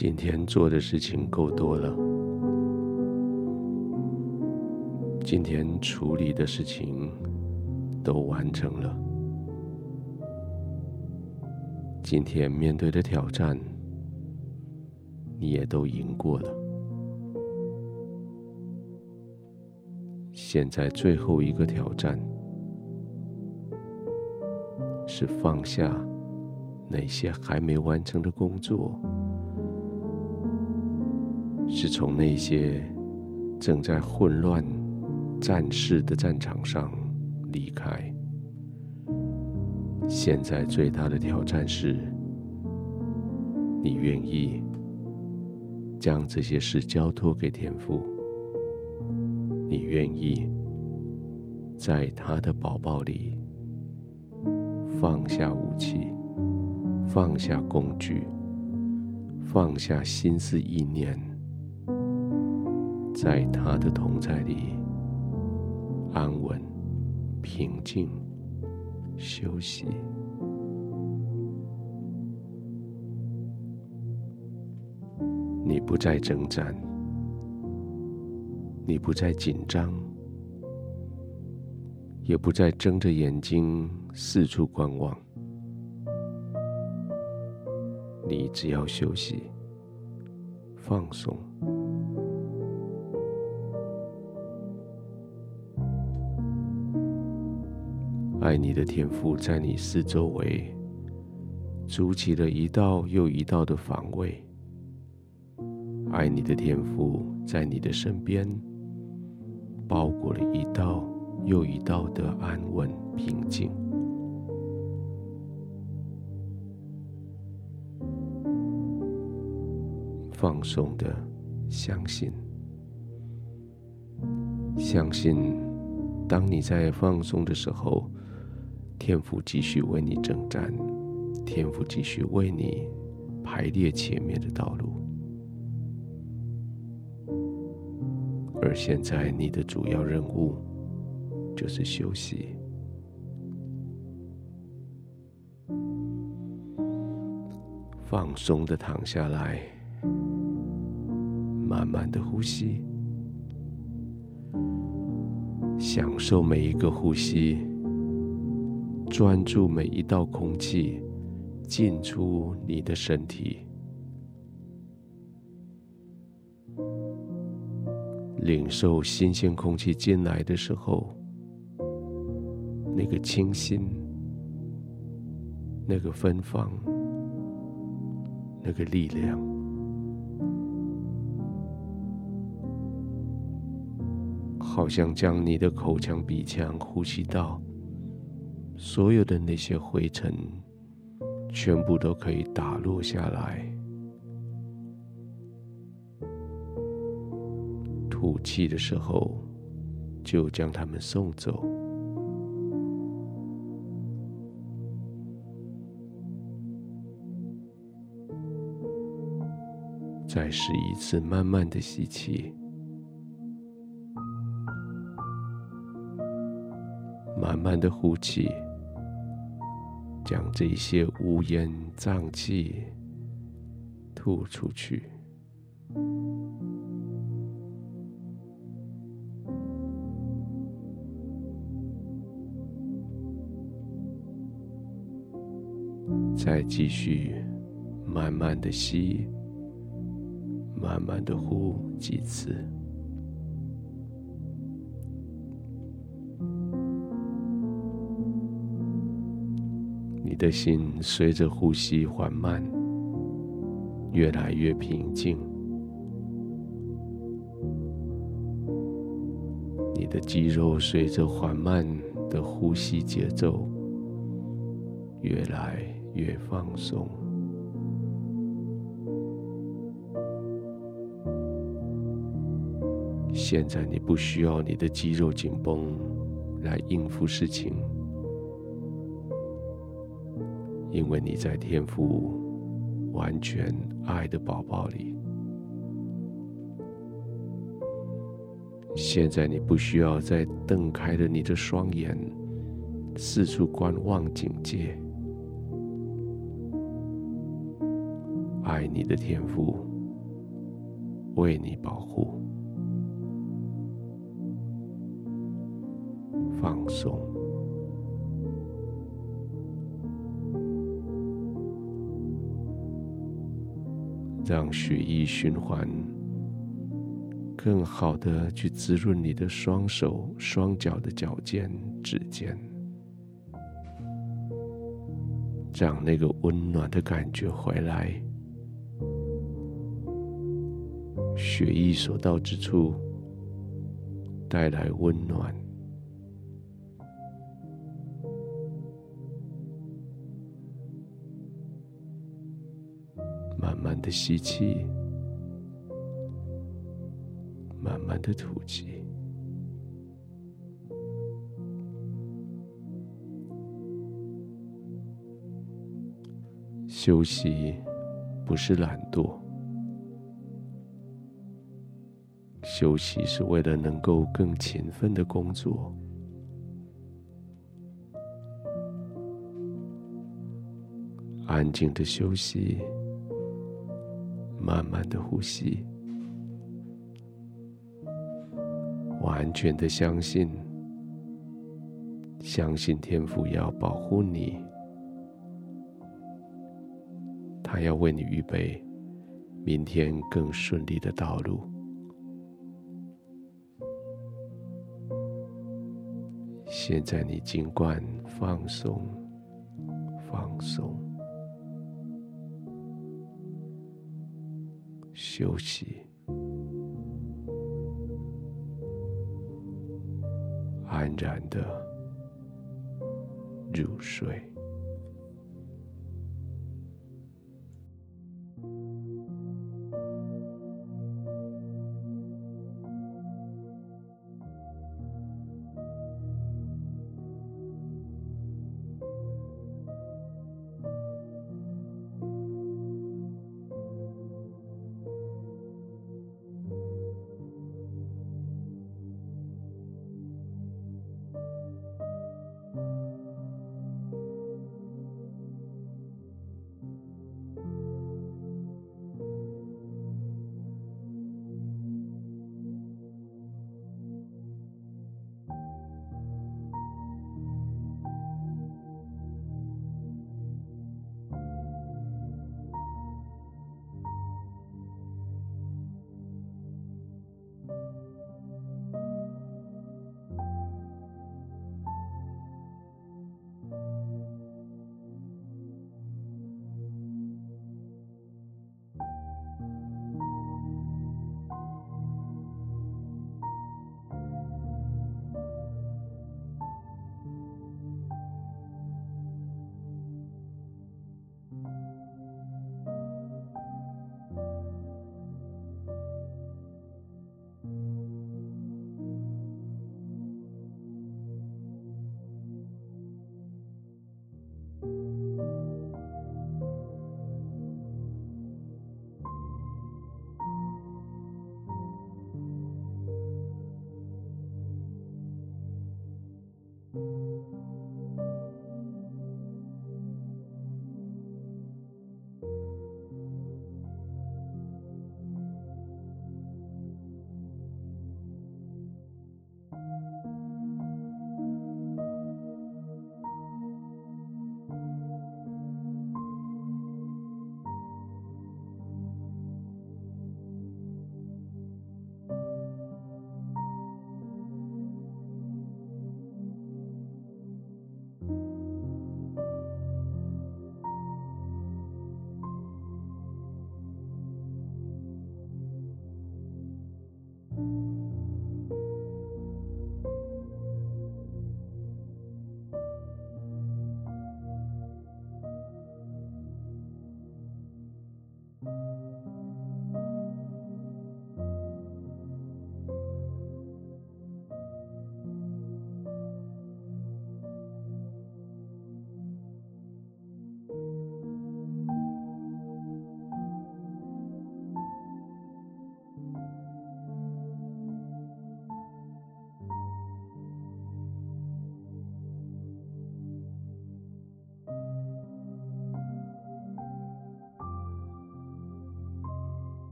今天做的事情够多了，今天处理的事情都完成了，今天面对的挑战你也都赢过了。现在最后一个挑战是放下那些还没完成的工作。是从那些正在混乱战事的战场上离开。现在最大的挑战是，你愿意将这些事交托给天父？你愿意在他的宝宝里放下武器，放下工具，放下心思意念？在他的同在里，安稳、平静、休息。你不再征战，你不再紧张，也不再睁着眼睛四处观望。你只要休息、放松。爱你的天父在你四周围筑起了一道又一道的防卫，爱你的天父在你的身边包裹了一道又一道的安稳平静。放松的相信，相信当你在放松的时候。天父继续为你征战，天父继续为你排列前面的道路，而现在你的主要任务就是休息，放松的躺下来，慢慢的呼吸，享受每一个呼吸。专注每一道空气进出你的身体，领受新鲜空气进来的时候，那个清新，那个芬芳，那个力量，好像将你的口腔、鼻腔呼吸道。所有的那些灰尘，全部都可以打落下来。吐气的时候，就将它们送走。再试一次，慢慢的吸气。慢慢的呼气。将这些乌烟瘴气吐出去，再继续慢慢的吸，慢慢的呼几次。的心随着呼吸缓慢，越来越平静。你的肌肉随着缓慢的呼吸节奏，越来越放松。现在你不需要你的肌肉紧绷来应付事情。因为你在天父完全爱的宝宝里，现在你不需要再瞪开了你的双眼，四处观望警戒。爱你的天父为你保护，放松，让血液循环更好的去滋润你的双手、双脚的脚尖、指尖。让那个温暖的感觉回来，血液所到之处带来温暖。慢的吸气，慢慢的吐气。休息不是懒惰，休息是为了能够更勤奋的工作。安静的休息，慢慢的呼吸，完全的相信，相信天父要保护你。他要为你预备明天更顺利的道路。现在你尽管放松，放松，休息，安然的入睡。